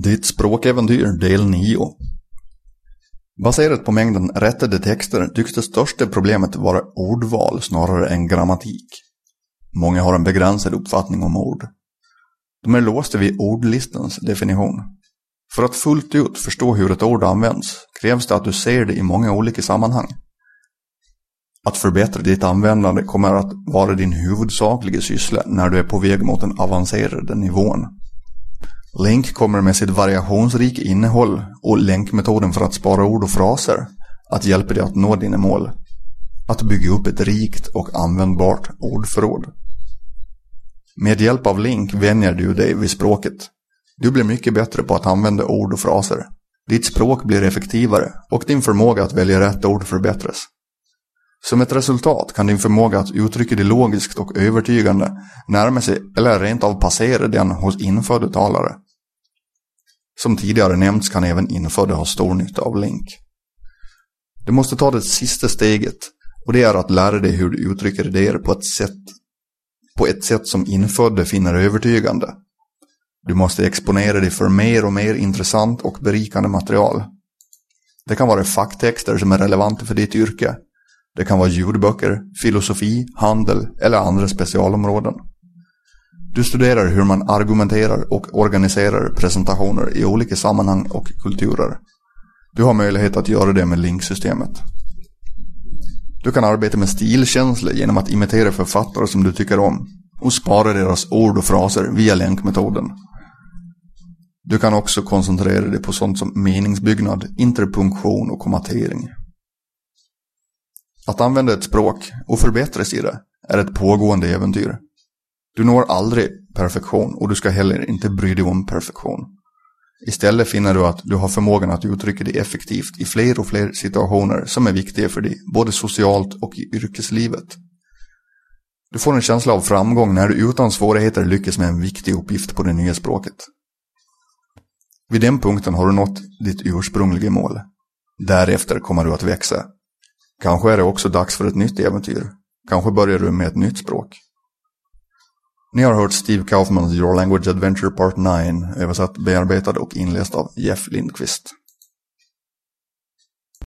Ditt språkäventyr del 9 Baserat på mängden rättade texter tycks det största problemet vara ordval snarare än grammatik. Många har en begränsad uppfattning om ord. De är låsta vid ordlistans definition. För att fullt ut förstå hur ett ord används krävs det att du ser det i många olika sammanhang. Att förbättra ditt användande kommer att vara din huvudsakliga syssla när du är på väg mot den avancerade nivån. Link kommer med sitt variationsrika innehåll och länkmetoden för att spara ord och fraser att hjälpa dig att nå dina mål. Att bygga upp ett rikt och användbart ordförråd. Med hjälp av Link vänjer du dig vid språket. Du blir mycket bättre på att använda ord och fraser. Ditt språk blir effektivare och din förmåga att välja rätt ord förbättras. Som ett resultat kan din förmåga att uttrycka dig logiskt och övertygande närma sig eller rent av passera den hos infödda talare. Som tidigare nämnts kan även infödda ha stor nytta av link. Du måste ta det sista steget och det är att lära dig hur du uttrycker idéer på ett sätt, på ett sätt som infödda finner övertygande. Du måste exponera dig för mer och mer intressant och berikande material. Det kan vara facktexter som är relevanta för ditt yrke det kan vara ljudböcker, filosofi, handel eller andra specialområden. Du studerar hur man argumenterar och organiserar presentationer i olika sammanhang och kulturer. Du har möjlighet att göra det med linksystemet. Du kan arbeta med stilkänsla genom att imitera författare som du tycker om och spara deras ord och fraser via länkmetoden. Du kan också koncentrera dig på sånt som meningsbyggnad, interpunktion och kommatering. Att använda ett språk och förbättras i det är ett pågående äventyr. Du når aldrig perfektion och du ska heller inte bry dig om perfektion. Istället finner du att du har förmågan att uttrycka dig effektivt i fler och fler situationer som är viktiga för dig, både socialt och i yrkeslivet. Du får en känsla av framgång när du utan svårigheter lyckas med en viktig uppgift på det nya språket. Vid den punkten har du nått ditt ursprungliga mål. Därefter kommer du att växa Kanske är det också dags för ett nytt äventyr. Kanske börjar du med ett nytt språk. Ni har hört Steve Kaufmans Your Language Adventure Part 9 översatt, bearbetad och inläst av Jeff Lindqvist.